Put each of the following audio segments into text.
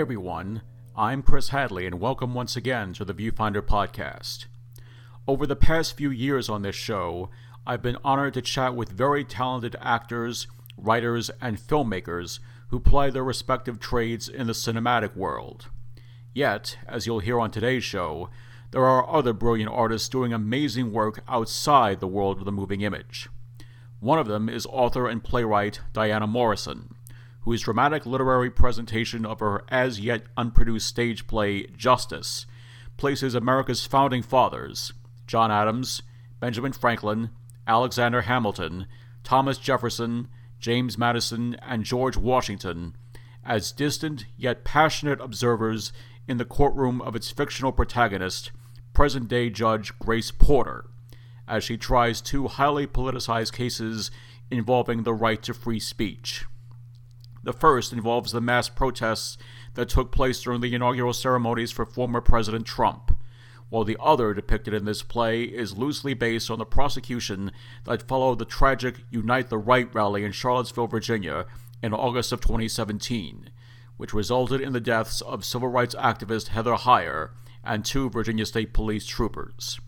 everyone. I'm Chris Hadley, and welcome once again to the Viewfinder podcast. Over the past few years on this show, I've been honored to chat with very talented actors, writers, and filmmakers who ply their respective trades in the cinematic world. Yet, as you'll hear on today's show, there are other brilliant artists doing amazing work outside the world of the moving image. One of them is author and playwright Dyanna Morrison whose dramatic literary presentation of her as yet unproduced stage play Justice places America's founding fathers, John Adams, Benjamin Franklin, Alexander Hamilton, Thomas Jefferson, James Madison, and George Washington, as distant yet passionate observers in the courtroom of its fictional protagonist, present day Judge Grace Porter, as she tries two highly politicized cases involving the right to free speech. The first involves the mass protests that took place during the inaugural ceremonies for former President Trump, while the other depicted in this play is loosely based on the prosecution that followed the tragic Unite the Right rally in Charlottesville, Virginia in August of 2017, which resulted in the deaths of civil rights activist Heather Heyer and two Virginia State Police troopers.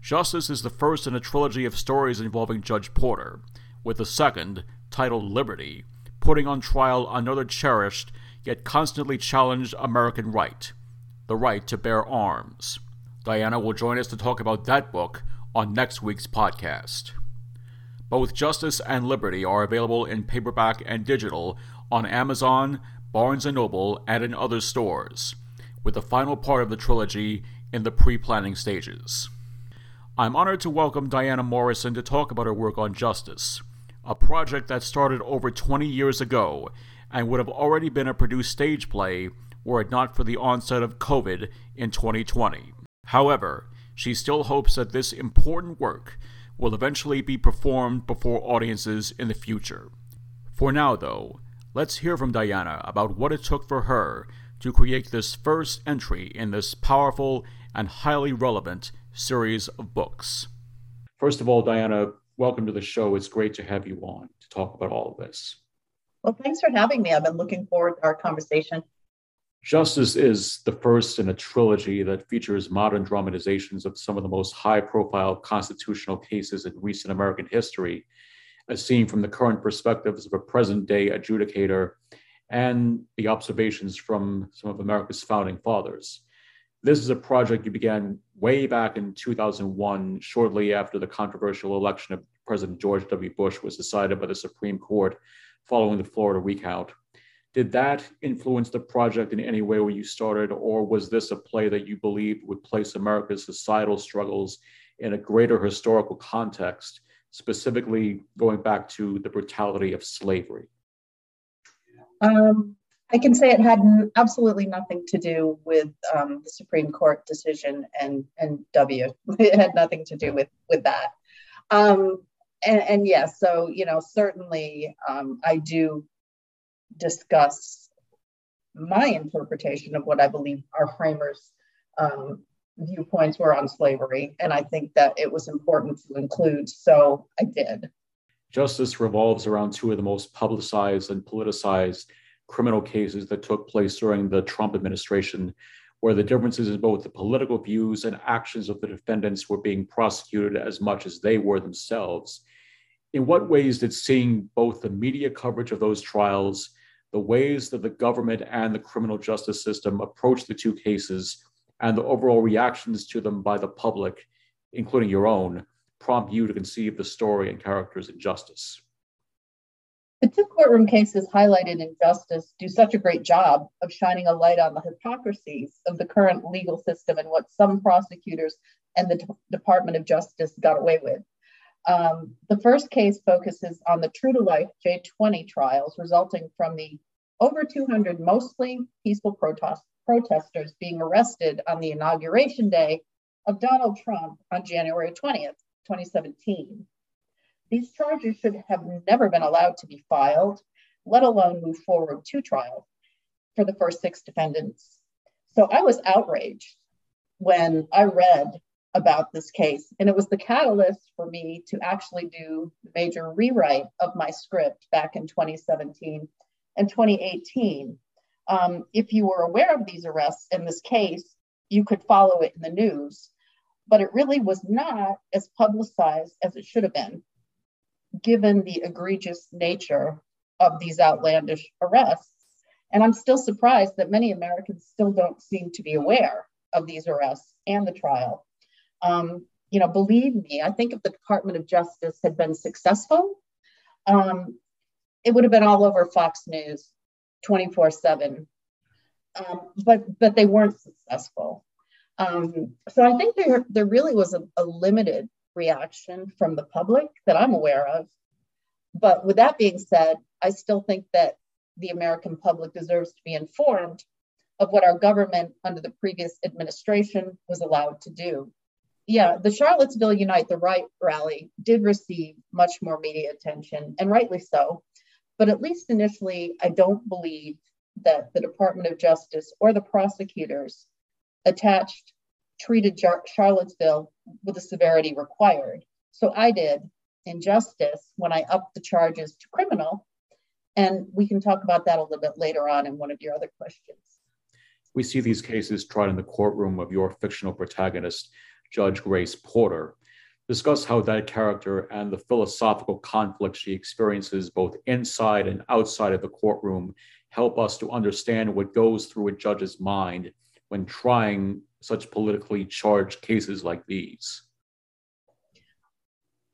Justice is the first in a trilogy of stories involving Judge Porter, with the second, titled Liberty, putting on trial another cherished yet constantly challenged American right the right to bear arms. Dyanna will join us to talk about that book on next week's podcast. Both Justice and Liberty are available in paperback and digital on Amazon, Barnes & Noble, and in other stores, with the final part of the trilogy in the pre-planning stages. I'm honored to welcome Dyanna Morrison to talk about her work on justice a project that started over 20 years ago and would have already been a produced stage play were it not for the onset of COVID in 2020. However, she still hopes that this important work will eventually be performed before audiences in the future. For now, though, let's hear from Dyanna about what it took for her to create this first entry in this powerful and highly relevant series of books. First of all, Dyanna, welcome to the show. It's great to have you on to talk about all of this. Well, thanks for having me. I've been looking forward to our conversation. Justice is the first in a trilogy that features modern dramatizations of some of the most high profile constitutional cases in recent American history, as seen from the current perspectives of a present day adjudicator and the observations from some of America's founding fathers. This is a project you began way back in 2001, shortly after the controversial election of President George W. Bush was decided by the Supreme Court following the Florida recount. Did that influence the project in any way when you started, or was this a play that you believed would place America's societal struggles in a greater historical context, specifically going back to the brutality of slavery? Um, I can say it had absolutely nothing to do with um, the Supreme Court decision and and W. It had nothing to do with with that. Um, and, and yes, so you know certainly um, I do discuss my interpretation of what I believe our framers' um, viewpoints were on slavery, and I think that it was important to include. So I did. Justice revolves around two of the most publicized and politicized criminal cases that took place during the Trump administration, where the differences in both the political views and actions of the defendants were being prosecuted as much as they were themselves. In what ways did seeing both the media coverage of those trials, the ways that the government and the criminal justice system approached the two cases, and the overall reactions to them by the public, including your own, prompt you to conceive the story and characters in justice? The two courtroom cases highlighted in Justice do such a great job of shining a light on the hypocrisies of the current legal system and what some prosecutors and the D- Department of Justice got away with. Um, the first case focuses on the true to life J20 trials resulting from the over 200 mostly peaceful protest- protesters being arrested on the inauguration day of Donald Trump on January 20th, 2017. These charges should have never been allowed to be filed, let alone move forward to trial for the first six defendants. So I was outraged when I read about this case, and it was the catalyst for me to actually do the major rewrite of my script back in 2017 and 2018. um, if you were aware of these arrests in this case, you could follow it in the news. But it really was not as publicized as it should have been, given the egregious nature of these outlandish arrests. And I'm still surprised that many Americans still don't seem to be aware of these arrests and the trial. Um, you know, believe me, I think if the Department of Justice had been successful, um, it would have been all over Fox News 24 7. Um, but but they weren't successful. Um, so I think there there really was a, a limited reaction from the public that I'm aware of. But with that being said, I still think that the American public deserves to be informed of what our government under the previous administration was allowed to do. Yeah, the Charlottesville Unite the Right rally did receive much more media attention, and rightly so. But at least initially, I don't believe that the Department of Justice or the prosecutors attached treated Jar- Charlottesville with the severity required. So I did in justice when I upped the charges to criminal. And we can talk about that a little bit later on in one of your other questions. We see these cases tried in the courtroom of your fictional protagonist, Judge Grace Porter. Discuss how that character and the philosophical conflict she experiences both inside and outside of the courtroom help us to understand what goes through a judge's mind when trying such politically charged cases like these.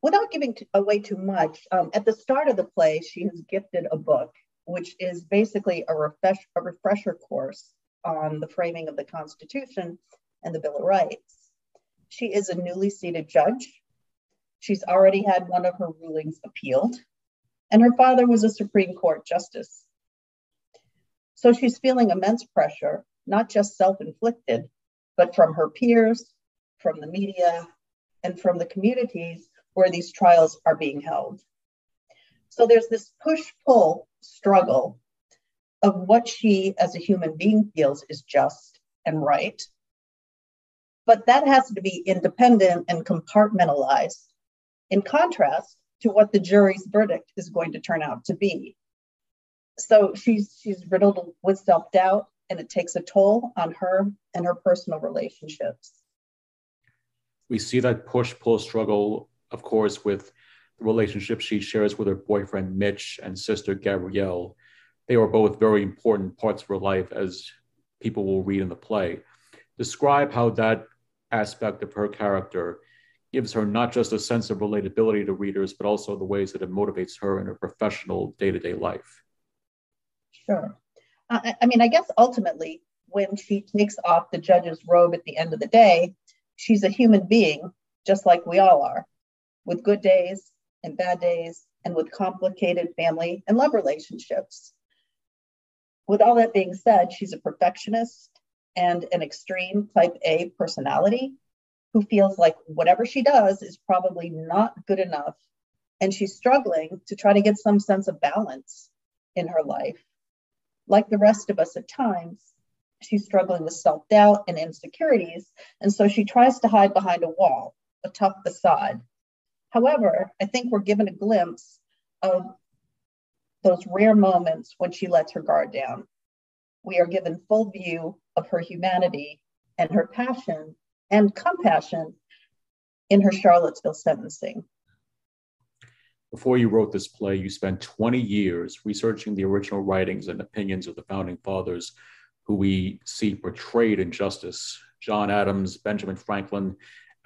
Without giving away too much, um, at the start of the play, she has gifted a book, which is basically a, refresh, a refresher course on the framing of the Constitution and the Bill of Rights. She is a newly seated judge. She's already had one of her rulings appealed, and her father was a Supreme Court justice. So she's feeling immense pressure, not just self inflicted, but from her peers, from the media, and from the communities where these trials are being held. So there's this push pull struggle of what she as a human being feels is just and right. But that has to be independent and compartmentalized in contrast to what the jury's verdict is going to turn out to be. So she's she's riddled with self-doubt and it takes a toll on her and her personal relationships. We see that push pull struggle, of course, with the relationship she shares with her boyfriend Mitch and sister Gabrielle. They are both very important parts of her life, as people will read in the play. Describe how that aspect of her character gives her not just a sense of relatability to readers, but also the ways that it motivates her in her professional day to day life. Sure. Uh, I mean, I guess ultimately, when she takes off the judge's robe at the end of the day, she's a human being, just like we all are, with good days and bad days, and with complicated family and love relationships. With all that being said, she's a perfectionist and an extreme type A personality who feels like whatever she does is probably not good enough. And she's struggling to try to get some sense of balance in her life like the rest of us at times, she's struggling with self doubt and insecurities. And so she tries to hide behind a wall, a tough facade. However, I think we're given a glimpse of those rare moments when she lets her guard down. We are given full view of her humanity and her passion and compassion in her Charlottesville sentencing. Before you wrote this play, you spent 20 years researching the original writings and opinions of the founding fathers who we see portrayed in justice John Adams, Benjamin Franklin,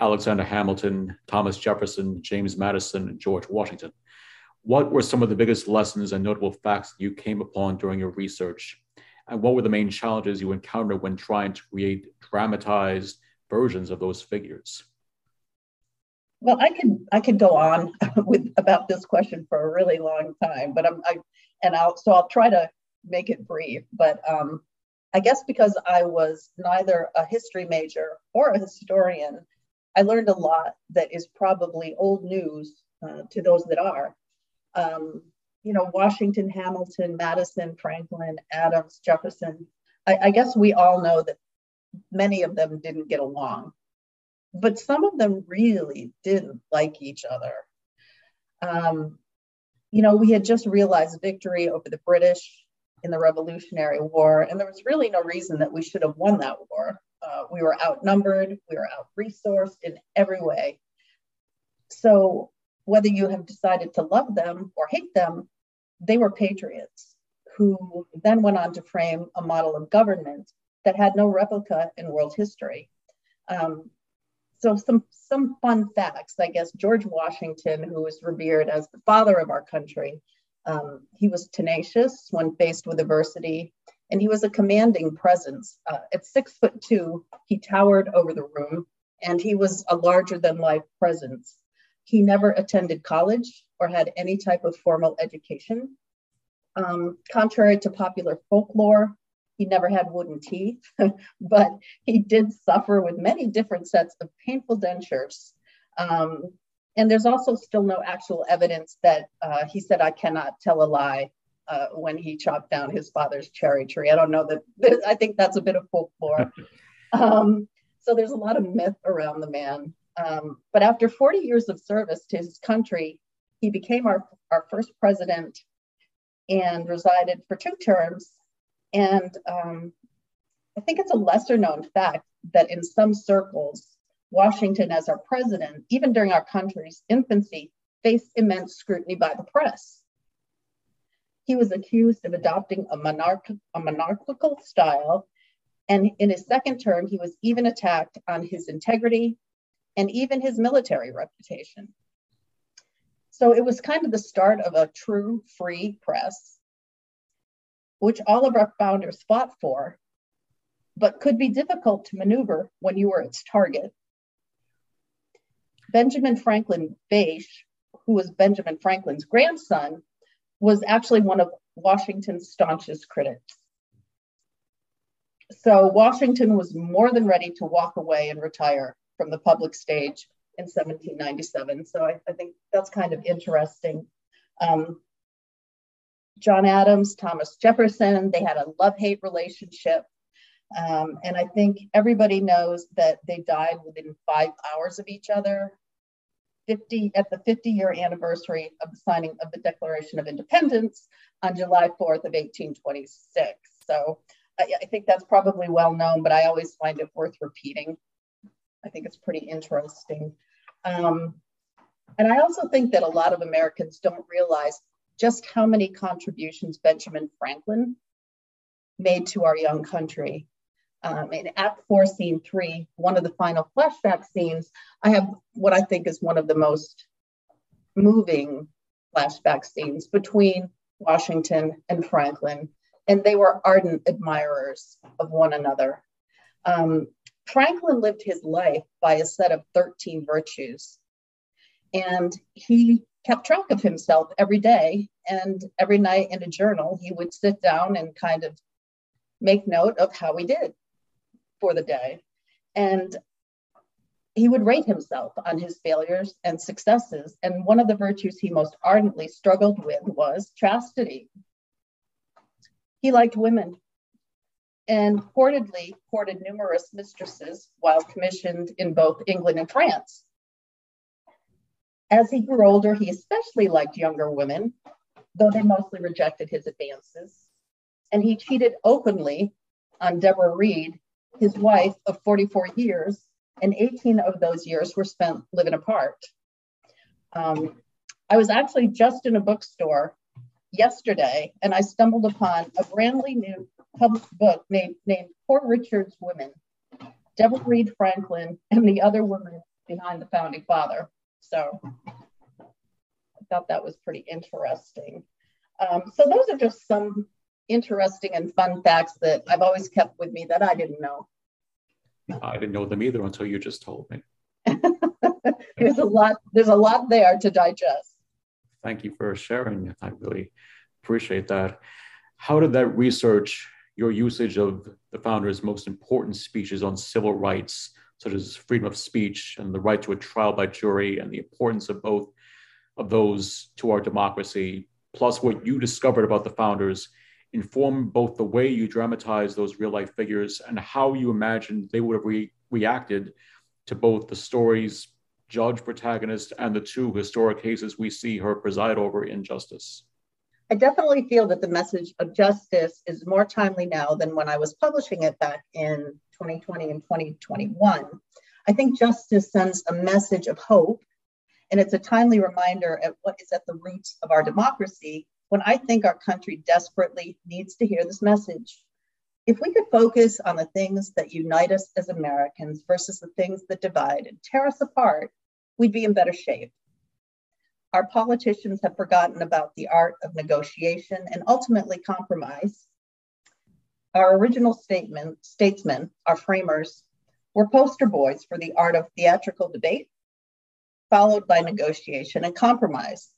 Alexander Hamilton, Thomas Jefferson, James Madison, and George Washington. What were some of the biggest lessons and notable facts you came upon during your research? And what were the main challenges you encountered when trying to create dramatized versions of those figures? Well, I could I could go on with about this question for a really long time, but I'm I, and I'll so I'll try to make it brief. But um, I guess because I was neither a history major or a historian, I learned a lot that is probably old news uh, to those that are. Um, you know, Washington, Hamilton, Madison, Franklin, Adams, Jefferson. I, I guess we all know that many of them didn't get along but some of them really didn't like each other. Um, you know, we had just realized victory over the British. in the Revolutionary War, and there was really no reason that we should have won that war. Uh, we were outnumbered, we were out resourced in every way. So, whether you have decided to love them or hate them, they were patriots who then went on to frame a model of government that had no replica in world history. Um, so some some fun facts, I guess. George Washington, who was revered as the father of our country, um, he was tenacious when faced with adversity, and he was a commanding presence. Uh, at six foot two, he towered over the room, and he was a larger than life presence. He never attended college or had any type of formal education. Um, contrary to popular folklore, he never had wooden teeth, but he did suffer with many different sets of painful dentures. Um, and there's also still no actual evidence that uh, he said, I cannot tell a lie uh, when he chopped down his father's cherry tree. I don't know that, I think that's a bit of folklore. um, so there's a lot of myth around the man. Um, but after 40 years of service to his country, he became our, our first president and resided for two terms. And um, I think it's a lesser known fact that in some circles, Washington, as our president, even during our country's infancy, faced immense scrutiny by the press. He was accused of adopting a, monarch- a monarchical style, and in his second term, he was even attacked on his integrity and even his military reputation. So it was kind of the start of a true free press, which all of our founders fought for, but could be difficult to maneuver when you were its target. Benjamin Franklin Bache, who was Benjamin Franklin's grandson, was actually one of Washington's staunchest critics. So Washington was more than ready to walk away and retire from the public stage in 1797. So I, I think that's kind of interesting. Um, John Adams, Thomas Jefferson, they had a love hate relationship. Um, and I think everybody knows that they died within five hours of each other. 50 at the 50 year anniversary of the signing of the Declaration of Independence on July 4th of 1826. So I, I think that's probably well known, but I always find it worth repeating. I think it's pretty interesting. Um, and I also think that a lot of Americans don't realize just how many contributions Benjamin Franklin made to our young country. Um, in Act 4, Scene 3, one of the final flashback scenes, I have what I think is one of the most moving flashback scenes between Washington and Franklin. And they were ardent admirers of one another. Um, Franklin lived his life by a set of 13 virtues. And he kept track of himself every day. And every night in a journal, he would sit down and kind of make note of how he did for the day. And he would rate himself on his failures and successes. And one of the virtues he most ardently struggled with was chastity. He liked women and reportedly courted numerous mistresses while commissioned in both England and France. As he grew older, he especially liked younger women, though they mostly rejected his advances. And he cheated openly on Deborah Read, his wife of 44 years, and 18 of those years were spent living apart. Um, I was actually just in a bookstore yesterday and I stumbled upon a brandly new published book named, named Poor Richard's Women, Deborah Read Franklin and the Other Women Behind the Founding Father. So I thought that was pretty interesting. Um, so those are just some interesting and fun facts that I've always kept with me that I didn't know. I didn't know them either until you just told me. there's a lot. There's a lot there to digest. Thank you for sharing. I really appreciate that. How did that research your usage of the founder's most important speeches on civil rights, such as freedom of speech and the right to a trial by jury, and the importance of both of those to our democracy, plus what you discovered about the founders, inform both the way you dramatize those real life figures and how you imagine they would have re- reacted to both the stories, judge protagonist and the two historic cases we see her preside over in justice. I definitely feel that the message of justice is more timely now than when I was publishing it back in 2020 and 2021. I think justice sends a message of hope, and it's a timely reminder of what is at the roots of our democracy when I think our country desperately needs to hear this message. If we could focus on the things that unite us as Americans versus the things that divide and tear us apart, we'd be in better shape. Our politicians have forgotten about the art of negotiation and ultimately compromise. Our original statement, statesmen, our framers, were poster boys for the art of theatrical debate, followed by negotiation and compromise.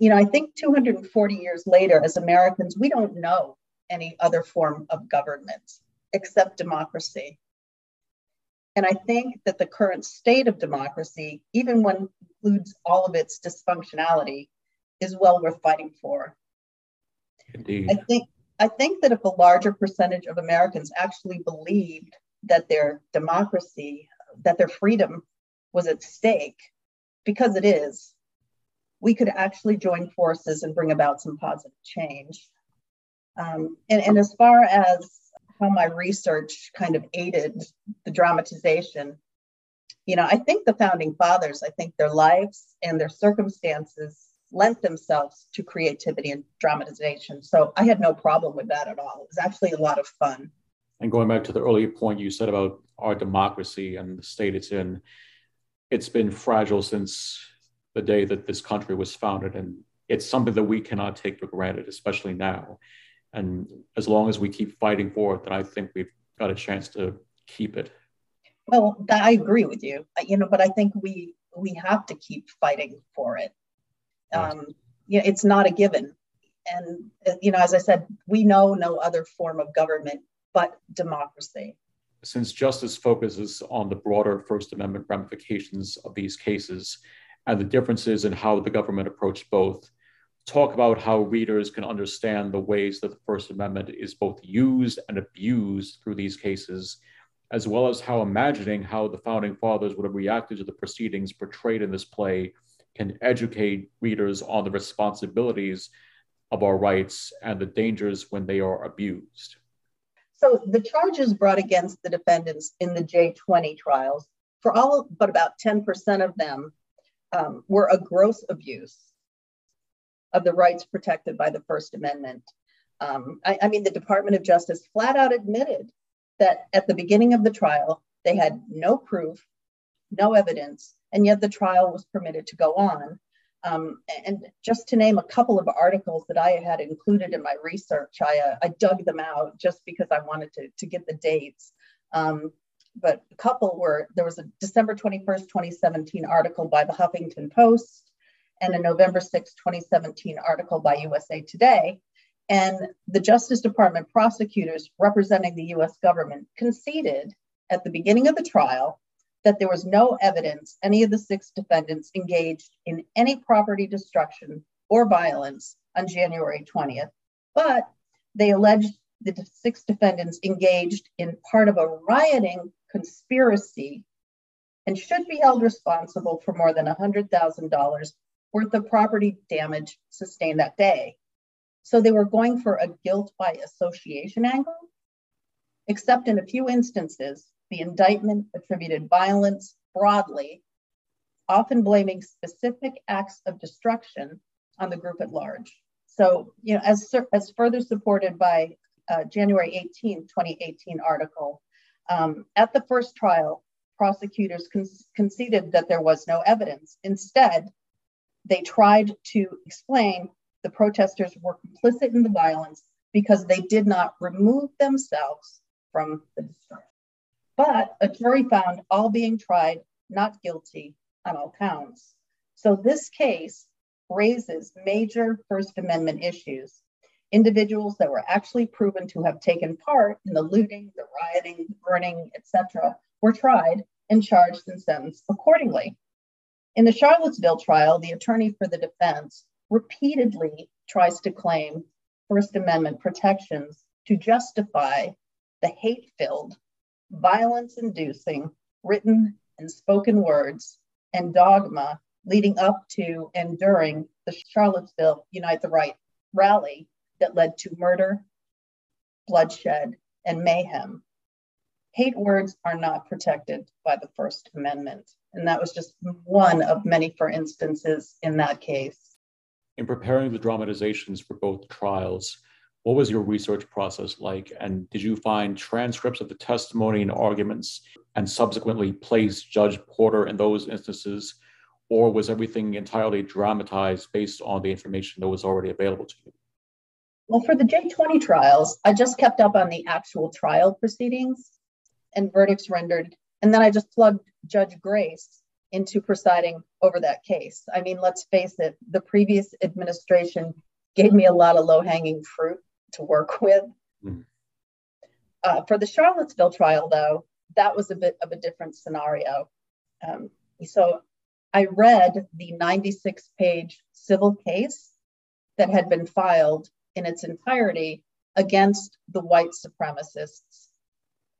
You know, I think 240 years later, as Americans, we don't know any other form of government except democracy. And I think that the current state of democracy, even when includes all of its dysfunctionality, is well worth fighting for. Indeed. I think I think that if a larger percentage of Americans actually believed that their democracy, that their freedom was at stake, because it is, we could actually join forces and bring about some positive change. Um, and, and as far as how my research kind of aided the dramatization, you know, I think the founding fathers, I think their lives and their circumstances lent themselves to creativity and dramatization. So I had no problem with that at all. It was actually a lot of fun. And going back to the earlier point you said about our democracy and the state it's in, it's been fragile since the day that this country was founded. And it's something that we cannot take for granted, especially now. And as long as we keep fighting for it, then I think we've got a chance to keep it. Well, I agree with you. You know, but I think we we have to keep fighting for it. Um, you know, it's not a given. And you know, as I said, we know no other form of government but democracy. Since justice focuses on the broader First Amendment ramifications of these cases and the differences in how the government approached both, talk about how readers can understand the ways that the First Amendment is both used and abused through these cases, as well as how imagining how the founding fathers would have reacted to the proceedings portrayed in this play can educate readers on the responsibilities of our rights and the dangers when they are abused. So the charges brought against the defendants in the J20 trials, for all but about 10% of them, um, were a gross abuse of the rights protected by the First Amendment. Um, I, I mean, the Department of Justice flat out admitted that at the beginning of the trial, they had no proof, no evidence, and yet the trial was permitted to go on. Um, and just to name a couple of articles that I had included in my research, I, uh, I dug them out just because I wanted to, to get the dates. Um, but a couple were there was a December 21st, 2017 article by the Huffington Post and a November 6, 2017 article by USA Today. And the Justice Department prosecutors representing the US government conceded at the beginning of the trial that there was no evidence any of the six defendants engaged in any property destruction or violence on January 20th, but they alleged the six defendants engaged in part of a rioting conspiracy and should be held responsible for more than $100,000 worth of property damage sustained that day. So they were going for a guilt by association angle, except in a few instances, the indictment attributed violence broadly, often blaming specific acts of destruction on the group at large. So, you know, as, as further supported by uh, January 18, 2018 article, um, at the first trial, prosecutors con- conceded that there was no evidence. Instead, they tried to explain the protesters were complicit in the violence because they did not remove themselves from the destruction. But a jury found all being tried not guilty on all counts. So this case raises major First Amendment issues. Individuals that were actually proven to have taken part in the looting, the rioting, the burning, etc., were tried and charged and sentenced accordingly. In the Charlottesville trial, the attorney for the defense repeatedly tries to claim First Amendment protections to justify the hate filled violence inducing written and spoken words, and dogma leading up to and during the Charlottesville Unite the Right rally that led to murder, bloodshed, and mayhem. Hate words are not protected by the First Amendment. And that was just one of many for instances in that case. In preparing the dramatizations for both trials, what was your research process like? And did you find transcripts of the testimony and arguments and subsequently place Judge Porter in those instances? Or was everything entirely dramatized based on the information that was already available to you? Well, for the J20 trials, I just kept up on the actual trial proceedings and verdicts rendered. And then I just plugged Judge Grace into presiding over that case. I mean, let's face it, the previous administration gave me a lot of low hanging fruit to work with. Mm. Uh, for the Charlottesville trial, though, that was a bit of a different scenario. Um, so I read the 96 page civil case that had been filed in its entirety against the white supremacists.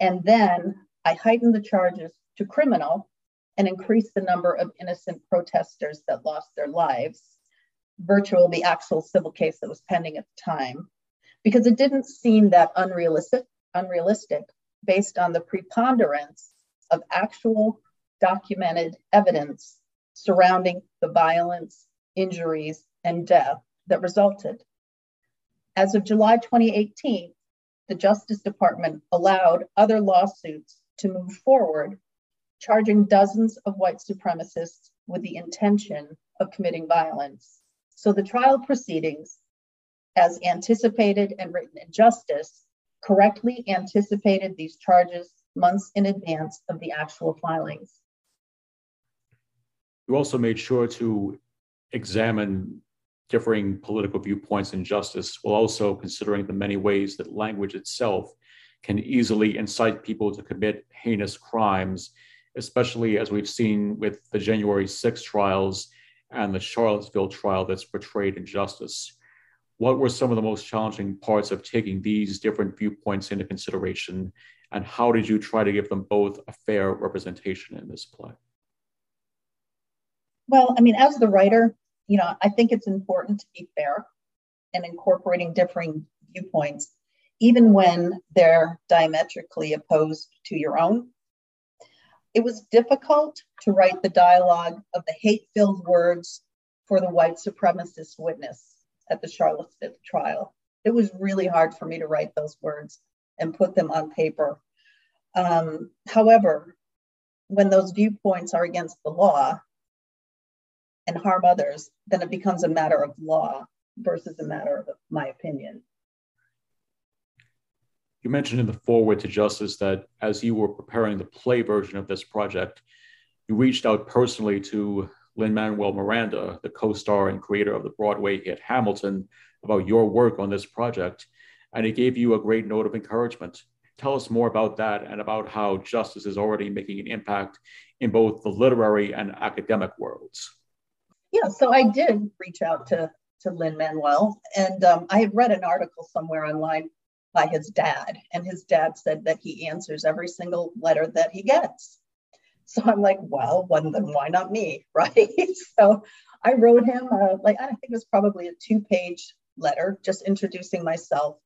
And then I heightened the charges to criminal and increase the number of innocent protesters that lost their lives, virtual the actual civil case that was pending at the time, because it didn't seem that unrealistic, unrealistic based on the preponderance of actual documented evidence surrounding the violence, injuries, and death that resulted. As of July 2018, the Justice Department allowed other lawsuits to move forward, charging dozens of white supremacists with the intention of committing violence. So the trial proceedings, as anticipated and written in justice, correctly anticipated these charges months in advance of the actual filings. You also made sure to examine differing political viewpoints in justice while also considering the many ways that language itself can easily incite people to commit heinous crimes, especially as we've seen with the January 6 trials and the Charlottesville trial that's portrayed in justice. What were some of the most challenging parts of taking these different viewpoints into consideration, and how did you try to give them both a fair representation in this play? Well, I mean, as the writer, you know, I think it's important to be fair and incorporating differing viewpoints, even when they're diametrically opposed to your own. It was difficult to write the dialogue of the hate filled words for the white supremacist witness at the Charlottesville trial. It was really hard for me to write those words and put them on paper. Um, however, when those viewpoints are against the law, and harm others, then it becomes a matter of law versus a matter of my opinion. You mentioned in the foreword to Justice that as you were preparing the play version of this project, you reached out personally to Lin Manuel Miranda, the co star and creator of the Broadway hit Hamilton, about your work on this project, and he gave you a great note of encouragement. Tell us more about that and about how justice is already making an impact in both the literary and academic worlds yeah, so I did reach out to to Lin Manuel, and um, I had read an article somewhere online by his dad, and his dad said that he answers every single letter that he gets. So I'm like, well, well then why not me, right? so I wrote him, uh, like I think it was probably a two-page letter, just introducing myself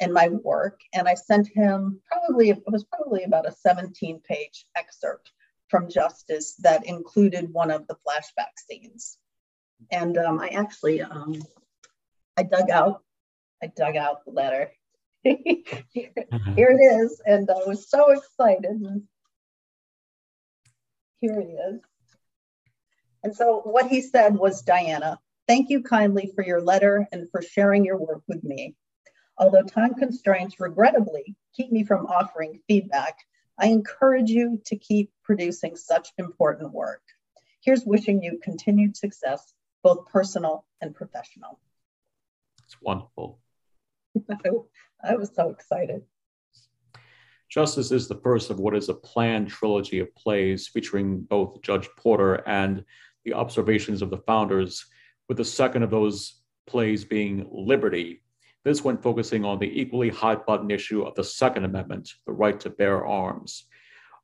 and my work, and I sent him probably it was probably about a 17-page excerpt from Justice that included one of the flashback scenes. And um, I actually, um, I dug out, I dug out the letter. Here, mm-hmm. it is, and I was so excited. Here it is. And so what he said was, Dyanna, thank you kindly for your letter and for sharing your work with me. Although time constraints regrettably keep me from offering feedback, I encourage you to keep producing such important work. Here's wishing you continued success both personal and professional. It's wonderful. I was so excited. Justice is the first of what is a planned trilogy of plays featuring both Judge Porter and the observations of the founders, with the second of those plays being Liberty. This one focusing on the equally hot button issue of the Second Amendment, the right to bear arms.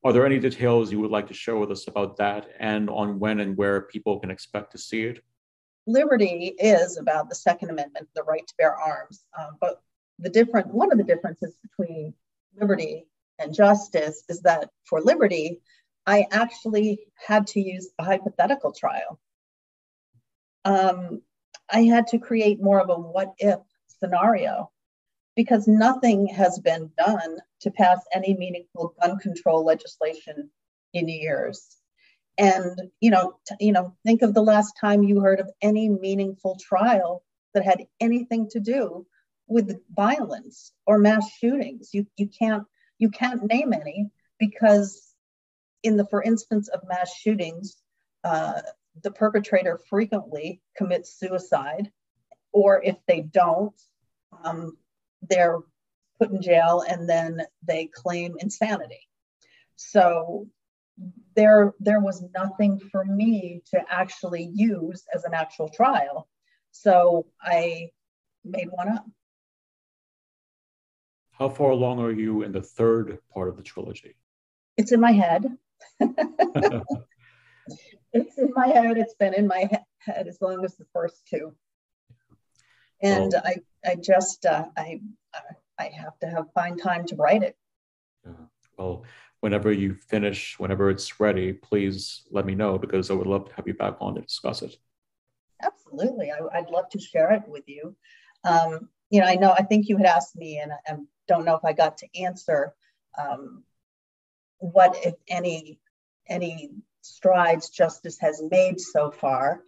Are there any details you would like to share with us about that and on when and where people can expect to see it? liberty is about the Second Amendment, the right to bear arms. Um, but the different one of the differences between liberty and justice is that for liberty, I actually had to use a hypothetical trial. Um, I had to create more of a what if scenario because nothing has been done to pass any meaningful gun control legislation in years. And you know, t- you know, think of the last time you heard of any meaningful trial that had anything to do with violence or mass shootings. You you can't you can't name any because in the for instance of mass shootings, uh, the perpetrator frequently commits suicide, or if they don't, um, they're put in jail and then they claim insanity. So there, there was nothing for me to actually use as an actual trial. So I made one up. How far along are you in the third part of the trilogy? It's in my head. it's in my head. It's been in my head as long as the first two. And well, I, I just, uh, I, I have to have find time to write it. Yeah. Well, whenever you finish, whenever it's ready, please let me know because I would love to have you back on to discuss it. Absolutely, I, would love to share it with you. Um, you know, I know I think you had asked me, and I don't know if I got to answer um, what, if any, any strides justice has made so far.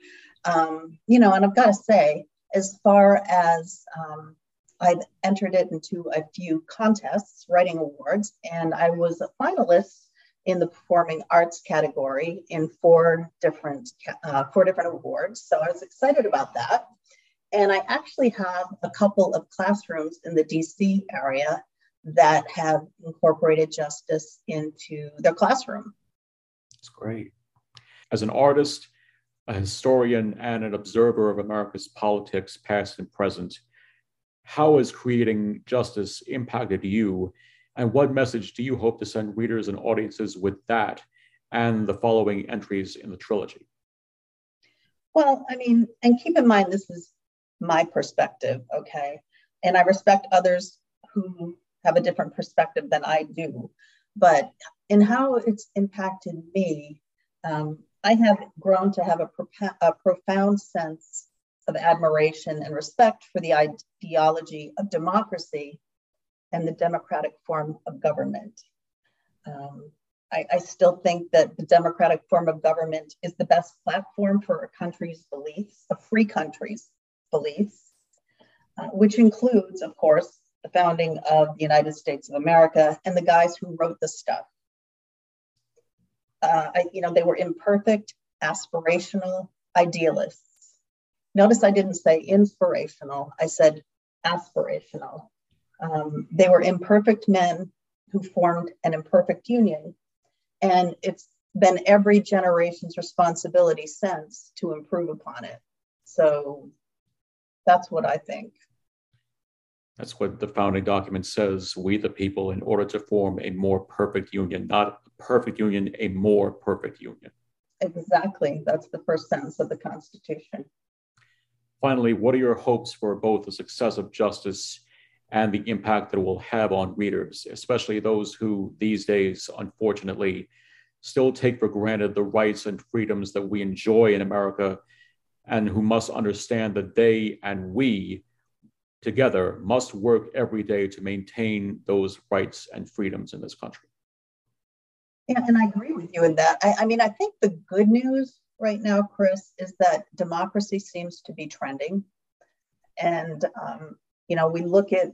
Um, you know, and I've got to say, as far as um, I've entered it into a few contests, writing awards, and I was a finalist in the performing arts category in four different uh, four different awards. So I was excited about that. And I actually have a couple of classrooms in the DC area that have incorporated justice into their classroom. That's great. As an artist, a historian, and an observer of America's politics, past and present, how has creating justice impacted you? And what message do you hope to send readers and audiences with that and the following entries in the trilogy? Well, I mean, and keep in mind, this is my perspective, okay? And I respect others who have a different perspective than I do. But in how it's impacted me, um, I have grown to have a, a, profound sense of admiration and respect for the ideology of democracy and the democratic form of government. Um, I, I, still think that the democratic form of government is the best platform for a country's beliefs, a free country's beliefs, uh, which includes, of course, the founding of the United States of America and the guys who wrote the stuff. Uh, I, you know, they were imperfect, aspirational idealists. Notice I didn't say inspirational, I said aspirational. Um, they were imperfect men who formed an imperfect union. And it's been every generation's responsibility since to improve upon it. So that's what I think. That's what the founding document says. We, the people, in order to form a more perfect union, not a perfect union, a more perfect union. Exactly. That's the first sentence of the Constitution. Finally, what are your hopes for both the success of justice and the impact that it will have on readers, especially those who these days, unfortunately, still take for granted the rights and freedoms that we enjoy in America and who must understand that they and we together must work every day to maintain those rights and freedoms in this country. Yeah, and I agree with you in that. I, I mean, I think the good news right now, Chris, is that democracy seems to be trending. And, um, you know, we look at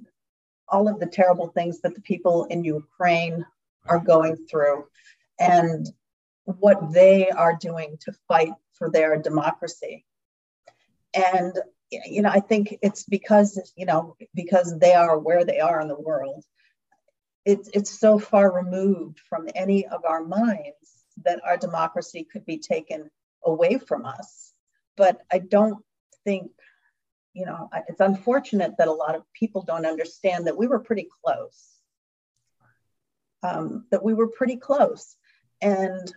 all of the terrible things that the people in Ukraine are going through and what they are doing to fight for their democracy. And you know, I think it's because, you know, because they are where they are in the world. It's, it's so far removed from any of our minds that our democracy could be taken away from us. But I don't think, you know, it's unfortunate that a lot of people don't understand that we were pretty close. Um, that we were pretty close. And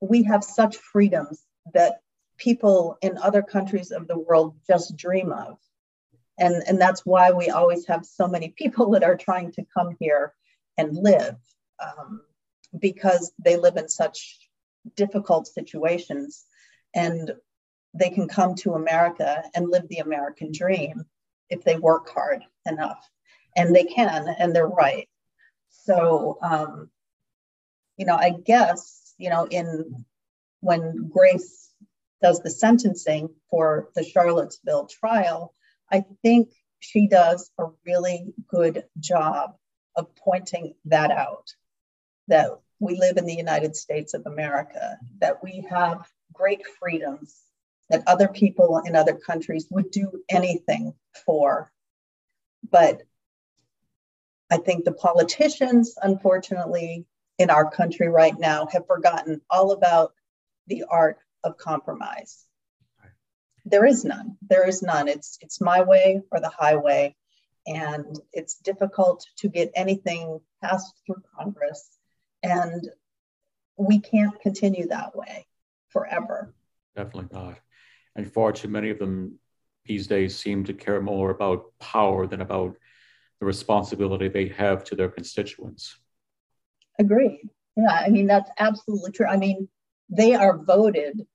we have such freedoms that people in other countries of the world just dream of. And, and that's why we always have so many people that are trying to come here and live um, because they live in such difficult situations. And they can come to America and live the American dream if they work hard enough. And they can, and they're right. So, um, you know, I guess, you know, in when Grace does the sentencing for the Charlottesville trial, I think she does a really good job of pointing that out that we live in the United States of America, that we have great freedoms that other people in other countries would do anything for. But I think the politicians, unfortunately, in our country right now have forgotten all about the art of compromise. There is none. There is none. It's it's my way or the highway. And it's difficult to get anything passed through Congress. And we can't continue that way forever. Definitely not. And far too many of them these days seem to care more about power than about the responsibility they have to their constituents. Agreed. Yeah, I mean, that's absolutely true. I mean, they are voted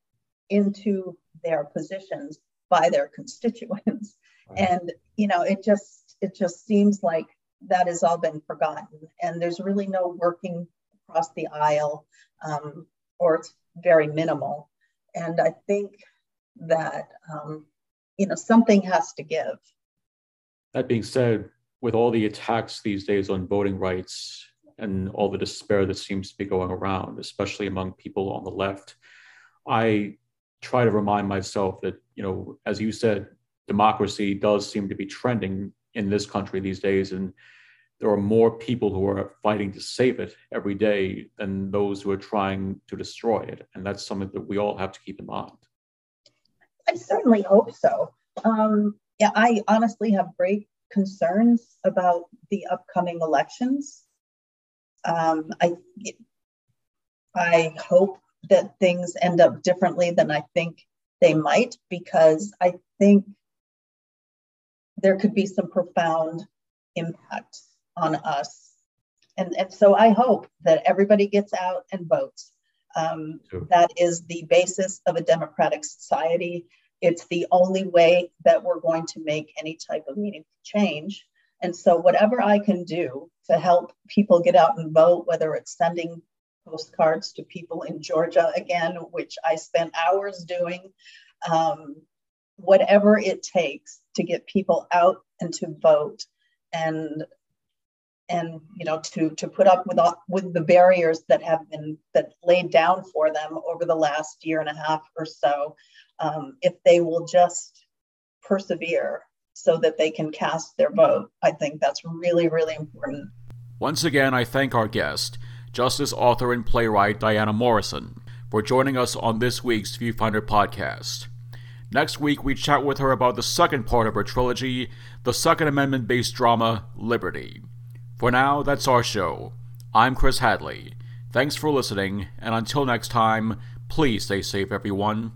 into their positions by their constituents. Right. And, you know, it just it just seems like that has all been forgotten. And there's really no working across the aisle, um, or it's very minimal. And I think that um, you know something has to give. That being said, with all the attacks these days on voting rights and all the despair that seems to be going around, especially among people on the left, I try to remind myself that you know, as you said, democracy does seem to be trending in this country these days, and there are more people who are fighting to save it every day than those who are trying to destroy it. And that's something that we all have to keep in mind. I certainly hope so. Um, yeah, I honestly have great concerns about the upcoming elections. Um, I I hope that things end up differently than I think they might, because I think there could be some profound impact on us. And, and so I hope that everybody gets out and votes. Um, sure. That is the basis of a democratic society. It's the only way that we're going to make any type of meaningful change. And so, whatever I can do to help people get out and vote, whether it's sending postcards to people in Georgia again, which I spent hours doing, um, whatever it takes to get people out and to vote and and you know to to put up with all, with the barriers that have been that laid down for them over the last year and a half or so um, if they will just persevere so that they can cast their vote i think that's really really important once again i thank our guest justice author and playwright Dyanna morrison for joining us on this week's viewfinder podcast Next week, we chat with her about the second part of her trilogy, the Second Amendment based drama Liberty. For now, that's our show. I'm Chris Hadley. Thanks for listening, and until next time, please stay safe, everyone.